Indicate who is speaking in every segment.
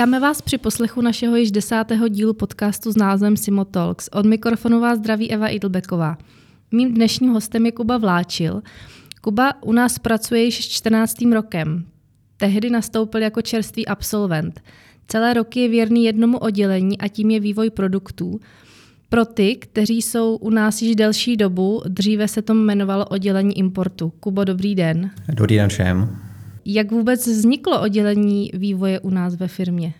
Speaker 1: Vítáme vás při poslechu našeho již desátého dílu podcastu s názvem Simo Talks. Od mikrofonu vás zdraví Eva Idlbeková. Mým dnešním hostem je Kuba Vláčil. Kuba u nás pracuje již 14. rokem. Tehdy nastoupil jako čerstvý absolvent. Celé roky je věrný jednomu oddělení a tím je vývoj produktů. Pro ty, kteří jsou u nás již delší dobu, dříve se to jmenovalo oddělení importu. Kubo, dobrý den.
Speaker 2: Dobrý den všem.
Speaker 1: Jak vůbec vzniklo oddělení vývoje u nás ve firmě?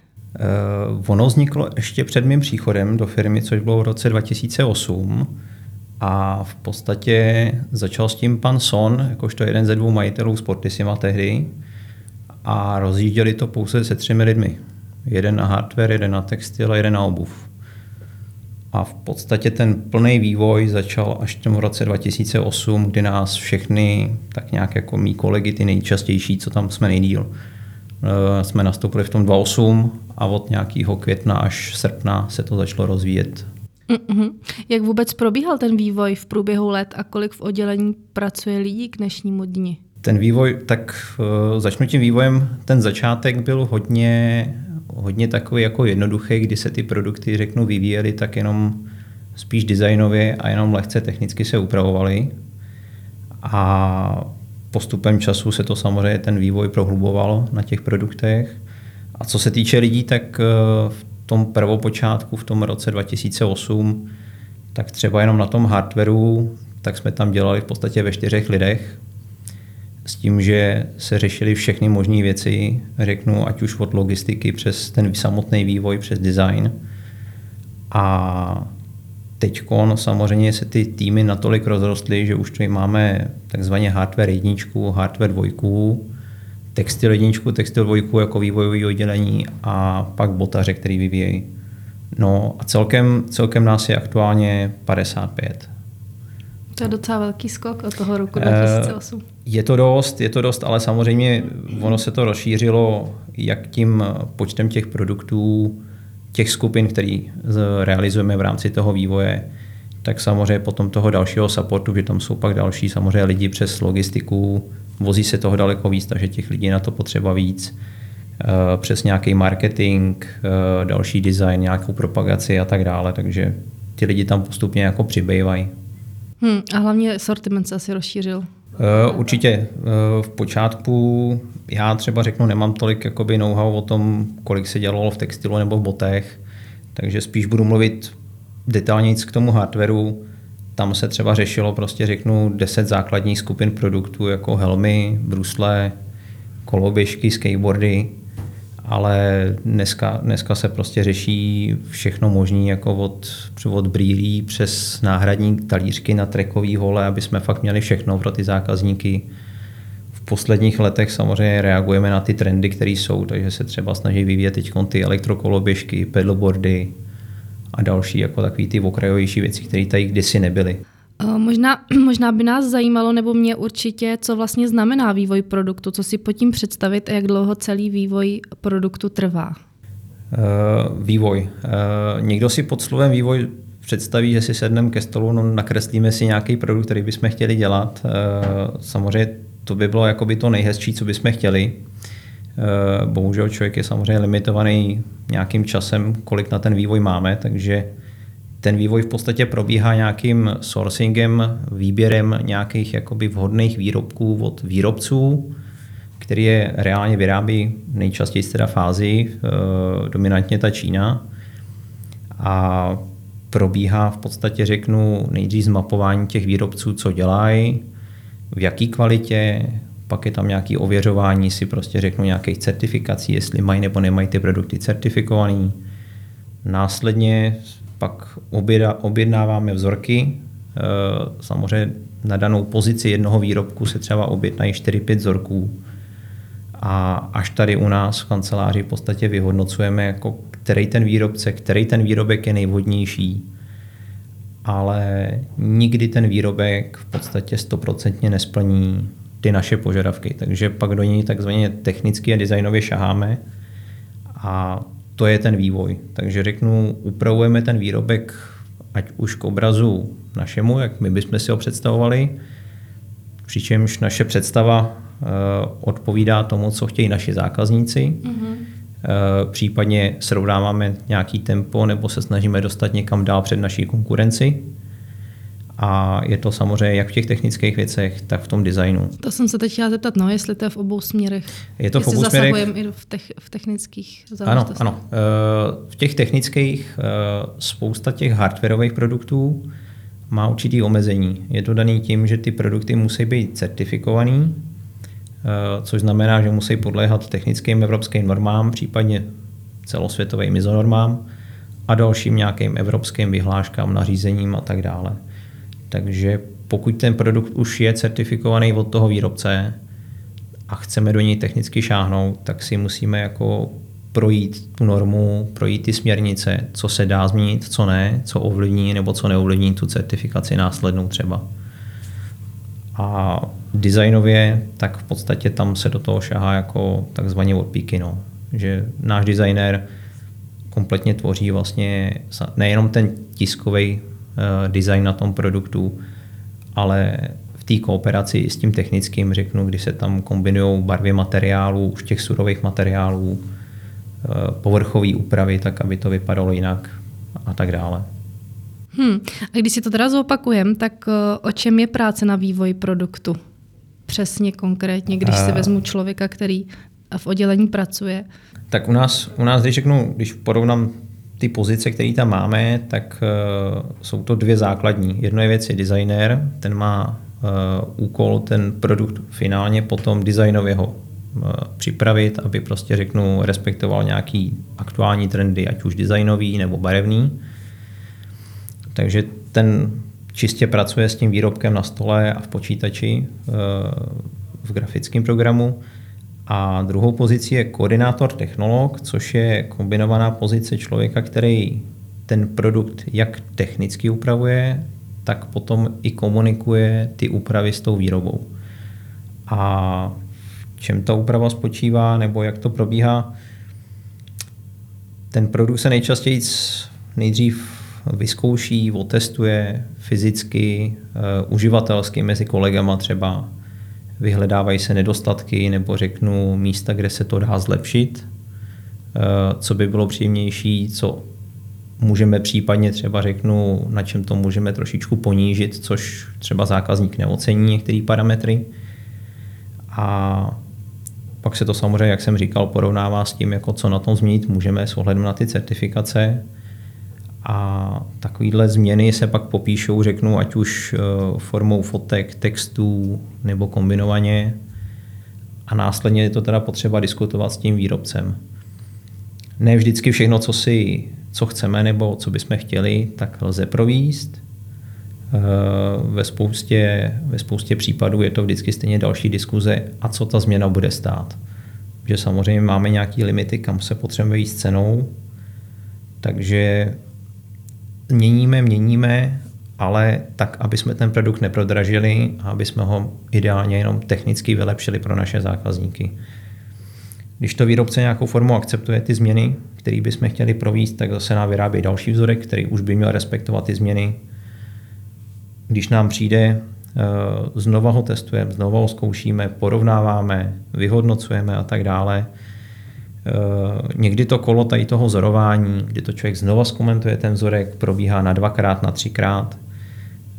Speaker 2: Uh, ono vzniklo ještě před mým příchodem do firmy, což bylo v roce 2008. A v podstatě začal s tím pan Son, jakožto jeden ze dvou majitelů Sportissima tehdy. A rozjížděli to pouze se třemi lidmi. Jeden na hardware, jeden na textil a jeden na obuv. A v podstatě ten plný vývoj začal až v tom roce 2008, kdy nás všechny, tak nějak jako mý kolegy, ty nejčastější, co tam jsme nejdíl, eh, jsme nastoupili v tom 2008 a od nějakého května až srpna se to začalo rozvíjet.
Speaker 1: Mm-hmm. Jak vůbec probíhal ten vývoj v průběhu let a kolik v oddělení pracuje lidí k dnešnímu dni?
Speaker 2: Ten vývoj, tak uh, začnu tím vývojem, ten začátek byl hodně hodně takový jako jednoduchý, kdy se ty produkty, řeknu, vyvíjely tak jenom spíš designově a jenom lehce technicky se upravovaly. A postupem času se to samozřejmě ten vývoj prohlubovalo na těch produktech. A co se týče lidí, tak eh, v tom prvopočátku, v tom roce 2008, tak třeba jenom na tom hardwareu, tak jsme tam dělali v podstatě ve čtyřech lidech s tím, že se řešily všechny možné věci, řeknu, ať už od logistiky přes ten samotný vývoj, přes design. A teď samozřejmě se ty týmy natolik rozrostly, že už tady máme takzvaně hardware jedničku, hardware dvojku, textil jedničku, textil dvojku jako vývojový oddělení a pak botaře, který vyvíjejí. No a celkem, celkem nás je aktuálně 55.
Speaker 1: To je docela velký skok od toho roku 2008. Eh,
Speaker 2: je to dost, je to dost, ale samozřejmě ono se to rozšířilo jak tím počtem těch produktů, těch skupin, který realizujeme v rámci toho vývoje, tak samozřejmě potom toho dalšího supportu, že tam jsou pak další samozřejmě lidi přes logistiku, vozí se toho daleko víc, takže těch lidí na to potřeba víc, eh, přes nějaký marketing, eh, další design, nějakou propagaci a tak dále, takže ty lidi tam postupně jako přibývají.
Speaker 1: Hmm, a hlavně sortiment se asi rozšířil.
Speaker 2: Uh, určitě. Uh, v počátku já třeba řeknu, nemám tolik jakoby know-how o tom, kolik se dělalo v textilu nebo v botech, takže spíš budu mluvit detailněji k tomu hardwareu. Tam se třeba řešilo, prostě řeknu, 10 základních skupin produktů, jako helmy, brusle, koloběžky, skateboardy, ale dneska, dneska se prostě řeší všechno možné, jako od, od brýlí přes náhradní talířky na trekový hole, aby jsme fakt měli všechno pro ty zákazníky. V posledních letech samozřejmě reagujeme na ty trendy, které jsou, takže se třeba snaží vyvíjet teď ty elektrokoloběžky, pedalboardy a další jako takový ty okrajovější věci, které tady kdysi nebyly.
Speaker 1: Možná, možná by nás zajímalo, nebo mě určitě, co vlastně znamená vývoj produktu, co si pod tím představit a jak dlouho celý vývoj produktu trvá.
Speaker 2: Uh, vývoj. Uh, někdo si pod slovem vývoj představí, že si sedneme ke stolu, no, nakreslíme si nějaký produkt, který bychom chtěli dělat. Uh, samozřejmě to by bylo jakoby to nejhezčí, co bychom chtěli. Bohužel člověk je samozřejmě limitovaný nějakým časem, kolik na ten vývoj máme, takže ten vývoj v podstatě probíhá nějakým sourcingem, výběrem nějakých jakoby vhodných výrobků od výrobců, který je reálně vyrábí nejčastěji teda fázi, e, dominantně ta Čína. A probíhá v podstatě, řeknu, nejdřív zmapování těch výrobců, co dělají, v jaký kvalitě, pak je tam nějaké ověřování si prostě řeknu nějakých certifikací, jestli mají nebo nemají ty produkty certifikovaný. Následně pak objednáváme vzorky. Eh, samozřejmě na danou pozici jednoho výrobku se třeba objednají 4-5 vzorků. A až tady u nás v kanceláři v podstatě vyhodnocujeme, jako který ten výrobce, který ten výrobek je nejvhodnější, ale nikdy ten výrobek v podstatě stoprocentně nesplní ty naše požadavky. Takže pak do něj takzvaně technicky a designově šaháme a to je ten vývoj. Takže řeknu, upravujeme ten výrobek ať už k obrazu našemu, jak my bychom si ho představovali, přičemž naše představa uh, odpovídá tomu, co chtějí naši zákazníci. Mm-hmm. případně srovnáváme nějaký tempo nebo se snažíme dostat někam dál před naší konkurenci. A je to samozřejmě jak v těch technických věcech, tak v tom designu.
Speaker 1: To jsem se teď chtěla zeptat, no, jestli to je v obou směrech.
Speaker 2: Je to
Speaker 1: jestli
Speaker 2: v obou směrech.
Speaker 1: i v, tech, v technických
Speaker 2: Ano, ano. Eh, v těch technických eh, spousta těch hardwareových produktů má určitý omezení. Je to daný tím, že ty produkty musí být certifikovaný, eh, což znamená, že musí podléhat technickým evropským normám, případně celosvětovým ISO normám a dalším nějakým evropským vyhláškám, nařízením a tak dále. Takže pokud ten produkt už je certifikovaný od toho výrobce a chceme do něj technicky šáhnout, tak si musíme jako projít tu normu, projít ty směrnice, co se dá změnit, co ne, co ovlivní nebo co neovlivní tu certifikaci následnou třeba. A designově, tak v podstatě tam se do toho šahá jako takzvaně od píky, no. že náš designer kompletně tvoří vlastně nejenom ten tiskový design na tom produktu, ale v té kooperaci s tím technickým, řeknu, kdy se tam kombinují barvy materiálů, už těch surových materiálů, eh, povrchové úpravy, tak aby to vypadalo jinak a tak dále.
Speaker 1: Hmm. A když si to teda zopakujem, tak eh, o čem je práce na vývoji produktu? Přesně konkrétně, když si vezmu člověka, který v oddělení pracuje.
Speaker 2: Tak u nás, u nás když řeknu, když porovnám ty pozice, které tam máme, tak uh, jsou to dvě základní. Jedno je věc je designer, ten má uh, úkol ten produkt finálně potom designově ho uh, připravit, aby prostě řeknu respektoval nějaký aktuální trendy, ať už designový nebo barevný. Takže ten čistě pracuje s tím výrobkem na stole a v počítači v grafickém programu a druhou pozicí je koordinátor technolog, což je kombinovaná pozice člověka, který ten produkt jak technicky upravuje, tak potom i komunikuje ty úpravy s tou výrobou. A čem ta úprava spočívá, nebo jak to probíhá? Ten produkt se nejčastěji nejdřív vyzkouší, otestuje fyzicky, uh, uživatelsky mezi kolegama třeba vyhledávají se nedostatky nebo řeknu místa, kde se to dá zlepšit, eh, co by bylo příjemnější, co můžeme případně třeba řeknu, na čem to můžeme trošičku ponížit, což třeba zákazník neocení některé parametry. A pak se to samozřejmě, jak jsem říkal, porovnává s tím, jako co na tom změnit můžeme s ohledem na ty certifikace a takovéhle změny se pak popíšou, řeknu, ať už eh, formou fotek, textů nebo kombinovaně. A následně je to teda potřeba diskutovat s tím výrobcem. Ne vždycky všechno, co si co chceme nebo co bychom chtěli, tak lze províst. Eh, ve spoustě, ve spoustě případů je to vždycky stejně další diskuze, a co ta změna bude stát. Že samozřejmě máme nějaké limity, kam se potřebujeme jít s cenou, takže měníme, měníme, ale tak, aby jsme ten produkt neprodražili a aby jsme ho ideálně jenom technicky vylepšili pro naše zákazníky. Když to výrobce nějakou formou akceptuje ty změny, které bychom chtěli provést, tak zase nám vyrábí další vzorek, který už by měl respektovat ty změny. Když nám přijde, eh, znova ho testujeme, znova ho zkoušíme, porovnáváme, vyhodnocujeme a tak dále – někdy to kolo tady toho vzorování, kdy to člověk znova zkomentuje ten vzorek, probíhá na dvakrát, na třikrát.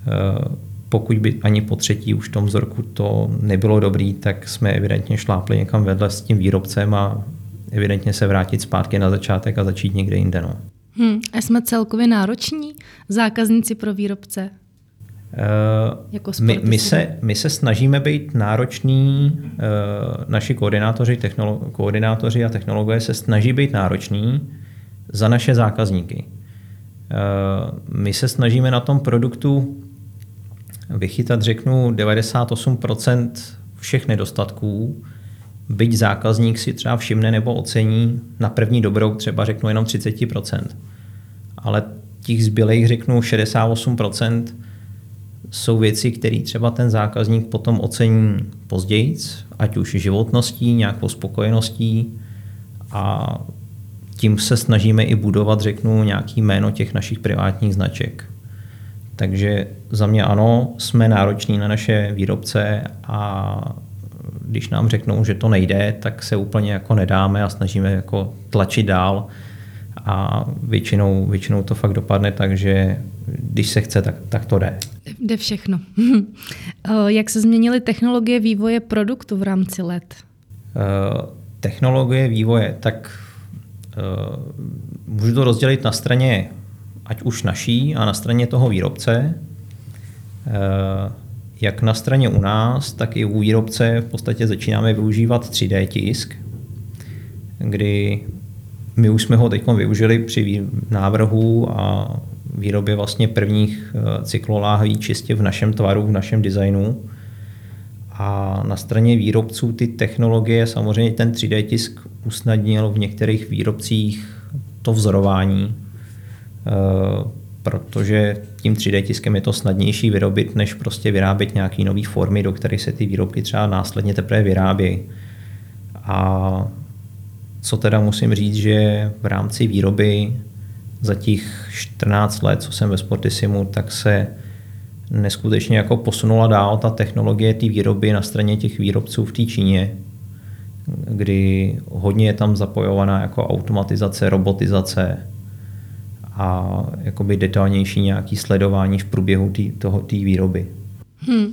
Speaker 2: Eh, pokud by ani po třetí už v tom vzorku to nebylo dobrý, tak jsme evidentně šlápli někam vedle s tím výrobcem a evidentně se vrátit zpátky na začátek a začít někde jinde. No.
Speaker 1: Hmm, a jsme celkově nároční zákazníci pro výrobce?
Speaker 2: Uh, jako my, my, se, my se snažíme být nároční, uh, naši koordinátoři, technolo- koordinátoři a technologové se snaží být nároční za naše zákazníky. Uh, my se snažíme na tom produktu vychytat, řeknu, 98% všech nedostatků, byť zákazník si třeba všimne nebo ocení na první dobrou třeba řeknu jenom 30%. Ale těch zbylých řeknu 68% jsou věci, které třeba ten zákazník potom ocení později, ať už životností, nějakou spokojeností a tím se snažíme i budovat, řeknu, nějaký jméno těch našich privátních značek. Takže za mě ano, jsme nároční na naše výrobce a když nám řeknou, že to nejde, tak se úplně jako nedáme a snažíme jako tlačit dál a většinou, většinou to fakt dopadne tak, že když se chce, tak, tak to jde.
Speaker 1: Jde všechno. Jak se změnily technologie vývoje produktu v rámci let?
Speaker 2: Technologie vývoje, tak můžu to rozdělit na straně ať už naší a na straně toho výrobce. Jak na straně u nás, tak i u výrobce v podstatě začínáme využívat 3D tisk, kdy my už jsme ho teď využili při návrhu a výrobě vlastně prvních eh, cykloláhví čistě v našem tvaru, v našem designu. A na straně výrobců ty technologie, samozřejmě ten 3D tisk usnadnil v některých výrobcích to vzorování, eh, protože tím 3D tiskem je to snadnější vyrobit, než prostě vyrábět nějaké nové formy, do kterých se ty výrobky třeba následně teprve vyrábějí. A co teda musím říct, že v rámci výroby za těch 14 let, co jsem ve Sportisimu, tak se neskutečně jako posunula dál ta technologie té výroby na straně těch výrobců v té Číně, kdy hodně je tam zapojovaná jako automatizace, robotizace a jakoby detailnější nějaký sledování v průběhu té výroby. Hmm.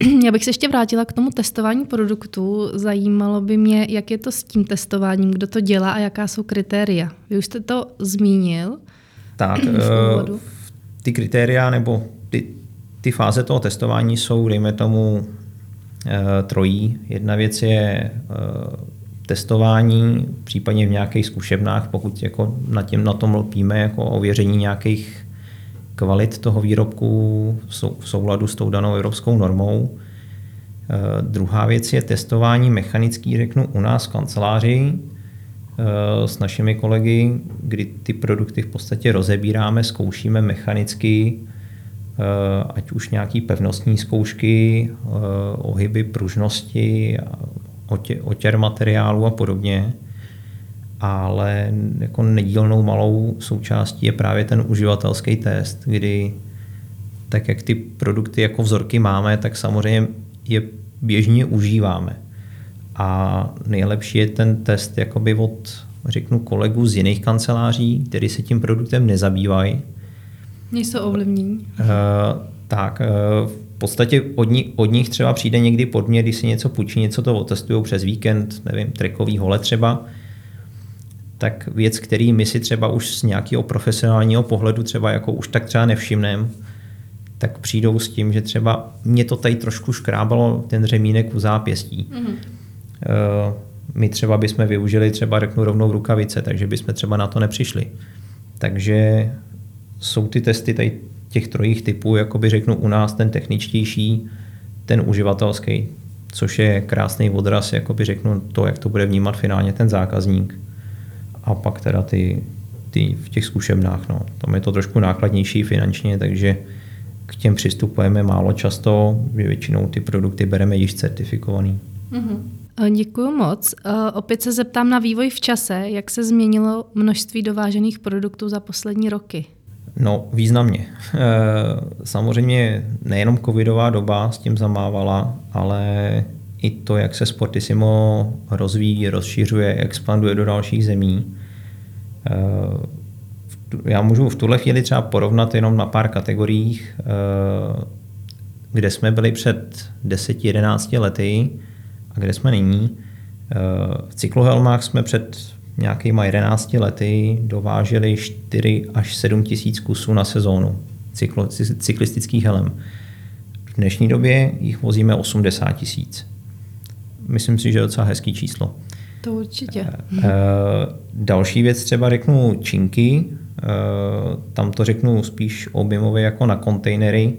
Speaker 1: Já bych se ještě vrátila k tomu testování produktu. Zajímalo by mě, jak je to s tím testováním, kdo to dělá a jaká jsou kritéria. Vy už jste to zmínil.
Speaker 2: Tak, uh, ty kritéria nebo ty, ty fáze toho testování jsou, dejme tomu, uh, trojí. Jedna věc je uh, testování, případně v nějakých zkušebnách, pokud jako na, těm, na tom lpíme, jako ověření nějakých kvalit toho výrobku v souladu s tou danou evropskou normou. Eh, druhá věc je testování mechanický, řeknu, u nás v kanceláři eh, s našimi kolegy, kdy ty produkty v podstatě rozebíráme, zkoušíme mechanicky, eh, ať už nějaký pevnostní zkoušky, ohyby pružnosti, otěr materiálu a podobně ale jako nedílnou malou součástí je právě ten uživatelský test, kdy tak jak ty produkty jako vzorky máme, tak samozřejmě je běžně užíváme. A nejlepší je ten test jakoby od, řeknu, kolegů z jiných kanceláří, kteří se tím produktem nezabývají.
Speaker 1: Nejsou ovlivnění. Uh,
Speaker 2: tak, uh, v podstatě od, ní, od nich třeba přijde někdy podměr, když si něco půjčí, něco to otestují přes víkend, nevím, trekový hole třeba, tak věc, který my si třeba už z nějakého profesionálního pohledu třeba jako už tak třeba nevšimneme, tak přijdou s tím, že třeba mě to tady trošku škrábalo ten řemínek u zápěstí. Mm-hmm. My třeba bychom využili třeba řeknu rovnou rukavice, takže bychom třeba na to nepřišli. Takže jsou ty testy tady těch trojích typů, jakoby řeknu u nás ten techničtější, ten uživatelský, což je krásný odraz, jakoby řeknu to, jak to bude vnímat finálně ten zákazník a pak teda ty, ty v těch zkušebnách. No. Tam je to trošku nákladnější finančně, takže k těm přistupujeme málo často, většinou ty produkty bereme již certifikovaný.
Speaker 1: Mm-hmm. Děkuji moc. Opět se zeptám na vývoj v čase. Jak se změnilo množství dovážených produktů za poslední roky?
Speaker 2: No, významně. E, samozřejmě nejenom covidová doba s tím zamávala, ale i to, jak se Sportissimo rozvíjí, rozšiřuje, expanduje do dalších zemí. Eh, já můžu v tuhle chvíli třeba porovnat jenom na pár kategoriích, eh, kde jsme byli před 10-11 lety a kde jsme nyní. Eh, v cyklohelmách jsme před nějakýma 11 lety dováželi 4 až 7 tisíc kusů na sezónu cyklo, cyklistických helem. V dnešní době jich vozíme 80 tisíc myslím si, že je docela hezký číslo.
Speaker 1: To určitě.
Speaker 2: Uh, další věc třeba řeknu činky, uh, tam to řeknu spíš objemově jako na kontejnery.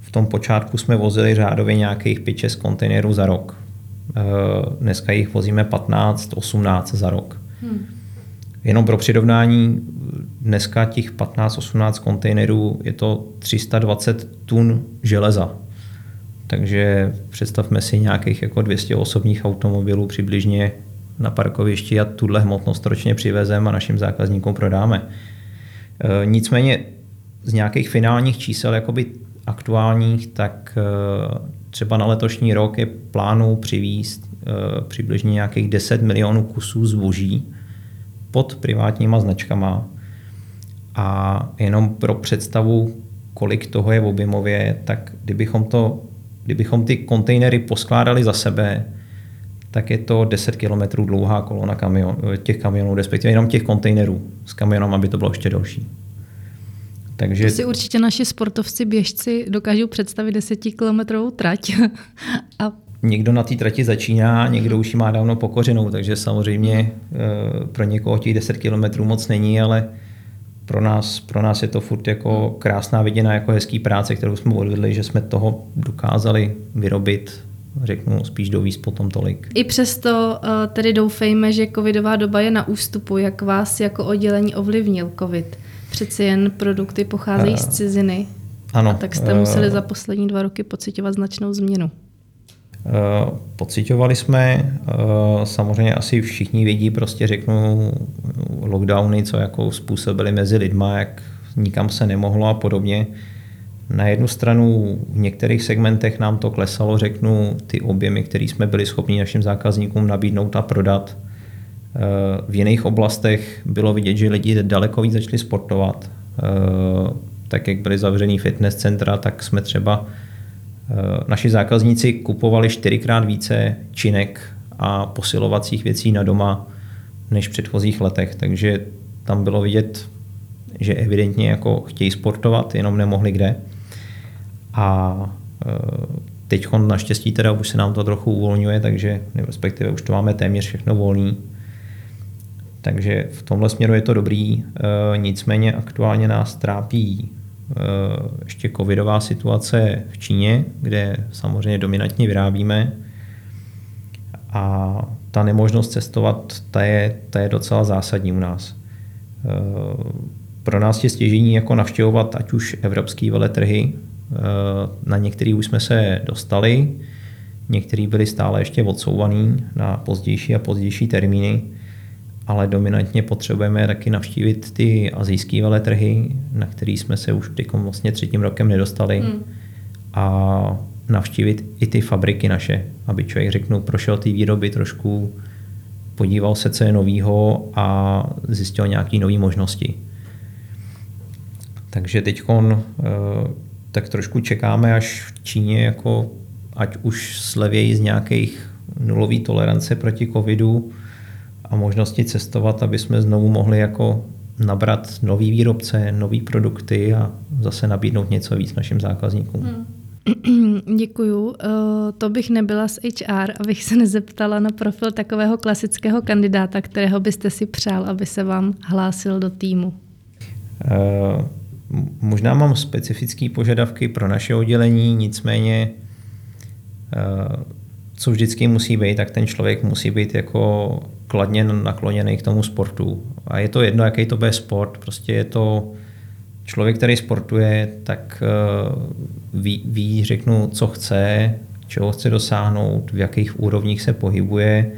Speaker 2: V tom počátku jsme vozili řádově nějakých 5-6 kontejnerů za rok. Dneska jich vozíme 15-18 za rok. Hmm. Jenom pro přirovnání, dneska těch 15-18 kontejnerů je to 320 tun železa takže představme si nějakých jako 200 osobních automobilů přibližně na parkovišti a tuhle hmotnost ročně přivezeme a našim zákazníkům prodáme. E, nicméně z nějakých finálních čísel jakoby aktuálních, tak e, třeba na letošní rok je plánu přivízt přibližně nějakých 10 milionů kusů zboží pod privátníma značkama. A jenom pro představu, kolik toho je v objemově, tak kdybychom, to, kdybychom ty kontejnery poskládali za sebe, tak je to 10 km dlouhá kolona kamion, těch kamionů, respektive jenom těch kontejnerů s kamionem, aby to bylo ještě delší.
Speaker 1: Takže... To si určitě naši sportovci, běžci dokážou představit 10 kilometrovou trať.
Speaker 2: A... Někdo na té trati začíná, někdo už ji má dávno pokořenou, takže samozřejmě eh, pro někoho těch 10 kilometrů moc není, ale pro nás, pro nás je to furt jako krásná viděna, jako hezký práce, kterou jsme odvedli, že jsme toho dokázali vyrobit řeknu spíš dovíz potom tolik.
Speaker 1: I přesto uh, tedy doufejme, že covidová doba je na ústupu. Jak vás jako oddělení ovlivnil covid? Přeci jen produkty pocházejí z ciziny. Ano. A tak jste museli za poslední dva roky pocitovat značnou změnu.
Speaker 2: Uh, pocitovali jsme, uh, samozřejmě asi všichni vědí, prostě řeknu lockdowny, co jako způsobili mezi lidma, jak nikam se nemohlo a podobně. Na jednu stranu v některých segmentech nám to klesalo, řeknu, ty objemy, které jsme byli schopni našim zákazníkům nabídnout a prodat. Eh, v jiných oblastech bylo vidět, že lidi daleko víc začali sportovat. Eh, tak jak byly zavřený fitness centra, tak jsme třeba eh, naši zákazníci kupovali čtyřikrát více činek a posilovacích věcí na doma než v předchozích letech. Takže tam bylo vidět, že evidentně jako chtějí sportovat, jenom nemohli kde. A e, teď naštěstí teda už se nám to trochu uvolňuje, takže respektive už to máme téměř všechno volný. Takže v tomhle směru je to dobrý, e, nicméně aktuálně nás trápí ještě covidová situace v Číně, kde samozřejmě dominantně vyrábíme. A ta nemožnost cestovat, ta je, ta je docela zásadní u nás. Pro nás je stěžení jako navštěvovat ať už evropské veletrhy, Eh, na některý už jsme se dostali, některý byli stále ještě odsouvaný na pozdější a pozdější termíny, ale dominantně potřebujeme taky navštívit ty azijské veletrhy, na který jsme se už teď vlastně třetím rokem nedostali hmm. a navštívit i ty fabriky naše, aby člověk řeknu, prošel ty výroby trošku, podíval se, co je novýho a zjistil nějaké nové možnosti. Takže teď tak trošku čekáme, až v Číně jako ať už slevějí z nějakých nulový tolerance proti covidu a možnosti cestovat, aby jsme znovu mohli jako nabrat nový výrobce, nový produkty a zase nabídnout něco víc našim zákazníkům.
Speaker 1: Hmm. Děkuju. Eh, to bych nebyla z HR, abych se nezeptala na profil takového klasického kandidáta, kterého byste si přál, aby se vám hlásil do týmu.
Speaker 2: Uh, Možná mám specifické požadavky pro naše oddělení, nicméně eh, co vždycky musí být, tak ten člověk musí být jako kladně nakloněný k tomu sportu. A je to jedno, jaký to bude sport, prostě je to člověk, který sportuje, tak eh, ví, ví řeknu, co chce, čeho chce dosáhnout, v jakých úrovních se pohybuje,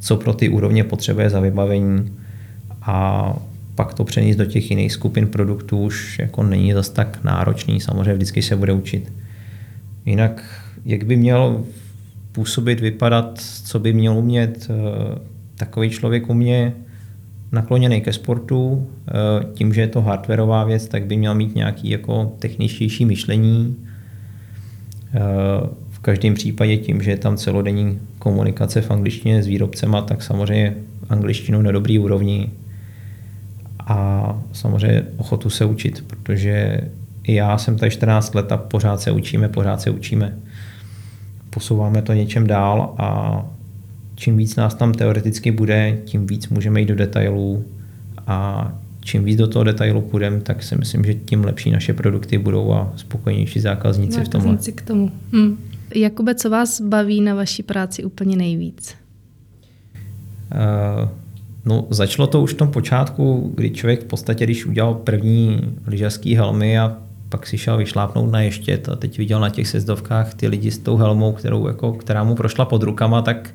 Speaker 2: co pro ty úrovně potřebuje za vybavení a pak to přenést do těch jiných skupin produktů už jako není zas tak náročný, samozřejmě vždycky se bude učit. Jinak, jak by měl působit, vypadat, co by měl umět eh, takový člověk u mě nakloněný ke sportu, eh, tím, že je to hardwareová věc, tak by měl mít nějaký jako techničtější myšlení. Eh, v každém případě tím, že je tam celodenní komunikace v angličtině s výrobcema, tak samozřejmě angličtinu na dobrý úrovni, a samozřejmě ochotu se učit, protože i já jsem tady 14 let a pořád se učíme, pořád se učíme. Posouváme to něčem dál a čím víc nás tam teoreticky bude, tím víc můžeme jít do detailů a čím víc do toho detailu půjdeme, tak si myslím, že tím lepší naše produkty budou a spokojnější zákazníci, zákazníci v tomhle.
Speaker 1: k tomu. Hm. Jakube, co vás baví na vaší práci úplně nejvíc?
Speaker 2: Uh, No, začalo to už v tom počátku, kdy člověk v podstatě, když udělal první lyžařský helmy a pak si šel vyšlápnout na ještět a teď viděl na těch sezdovkách ty lidi s tou helmou, kterou, jako, která mu prošla pod rukama, tak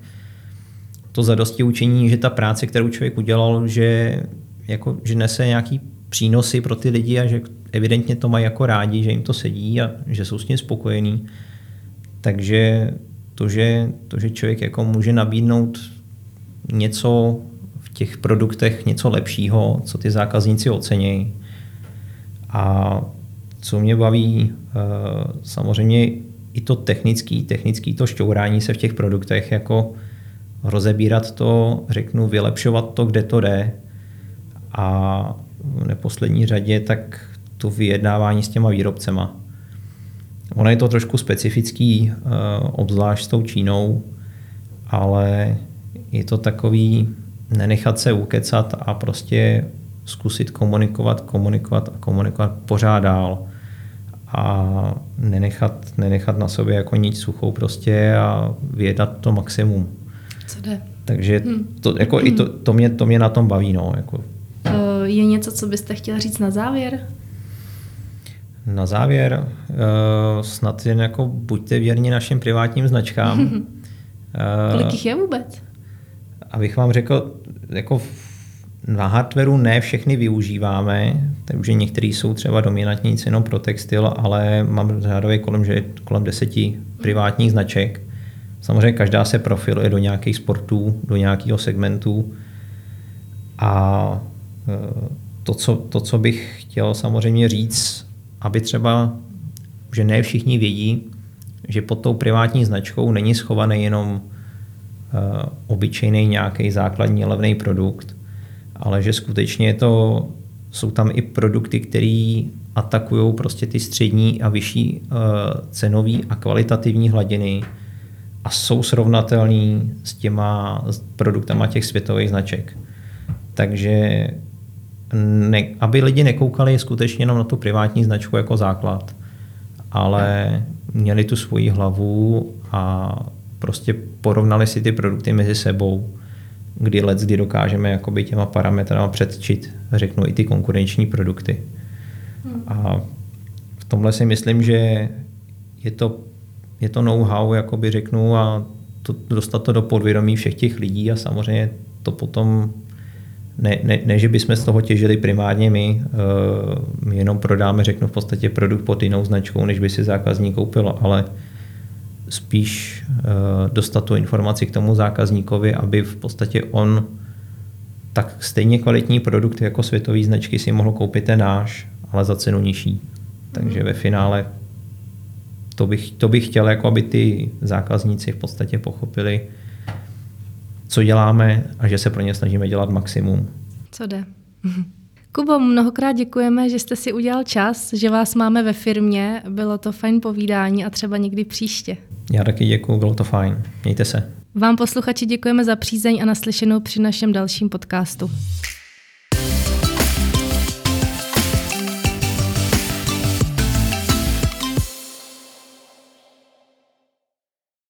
Speaker 2: to zadosti učení, že ta práce, kterou člověk udělal, že, jako, že nese nějaký přínosy pro ty lidi a že evidentně to mají jako rádi, že jim to sedí a že jsou s tím spokojení, Takže to, že, to, že člověk jako může nabídnout něco v těch produktech, něco lepšího, co ty zákazníci ocenějí. A co mě baví, eh, samozřejmě i to technický, technický to šťourání se v těch produktech, jako rozebírat to, řeknu, vylepšovat to, kde to jde a v neposlední řadě tak to vyjednávání s těma výrobcema. Ono je to trošku specifický, eh, obzvlášť s tou Čínou, ale je to takový nenechat se ukecat a prostě zkusit komunikovat, komunikovat a komunikovat pořád dál a nenechat, nenechat na sobě jako nic suchou prostě a vyjednat to maximum.
Speaker 1: Co jde?
Speaker 2: Takže hmm. to, jako hmm. i to, to, mě, to mě na tom baví. No, jako.
Speaker 1: Je něco, co byste chtěla říct na závěr?
Speaker 2: Na závěr, uh, snad jen jako buďte věrni našim privátním značkám. uh,
Speaker 1: Kolik jich je vůbec?
Speaker 2: Abych vám řekl, jako na hardwareu ne všechny využíváme, takže některý jsou třeba dominantní jenom pro textil, ale mám řádově kolem, že kolem deseti privátních značek. Samozřejmě každá se profiluje do nějakých sportů, do nějakého segmentu. A e, to co, to, co bych chtěl samozřejmě říct, aby třeba, že ne všichni vědí, že pod tou privátní značkou není schovaný jenom uh, obyčejný nějaký základní levný produkt, ale že skutečně to, jsou tam i produkty, které atakují prostě ty střední a vyšší uh, cenový a kvalitativní hladiny a jsou srovnatelný s těma produktama těch světových značek. Takže ne, aby lidi nekoukali skutečně jenom na tu privátní značku jako základ, ale měli tu svoji hlavu a prostě porovnali si ty produkty mezi sebou, kdy let, kdy dokážeme jakoby těma parametrama předčit, řeknu, i ty konkurenční produkty. Hmm. A v tomhle si myslím, že je to, je to know-how, jakoby řeknu, a to, dostat to do podvědomí všech těch lidí a samozřejmě to potom ne, ne, ne, že bychom z toho těžili primárně my, uh, my jenom prodáme, řeknu v podstatě produkt pod jinou značkou, než by si zákazník koupil, ale spíš uh, dostat tu informaci k tomu zákazníkovi, aby v podstatě on tak stejně kvalitní produkt jako světové značky si mohl koupit ten náš, ale za cenu nižší. Takže mhm. ve finále to bych, to bych chtěl, jako aby ty zákazníci v podstatě pochopili, co děláme a že se pro ně snažíme dělat maximum.
Speaker 1: Co jde. Kubo, mnohokrát děkujeme, že jste si udělal čas, že vás máme ve firmě. Bylo to fajn povídání a třeba někdy příště.
Speaker 2: Já taky děkuji, bylo to fajn. Mějte se.
Speaker 1: Vám posluchači děkujeme za přízeň a naslyšenou při našem dalším podcastu.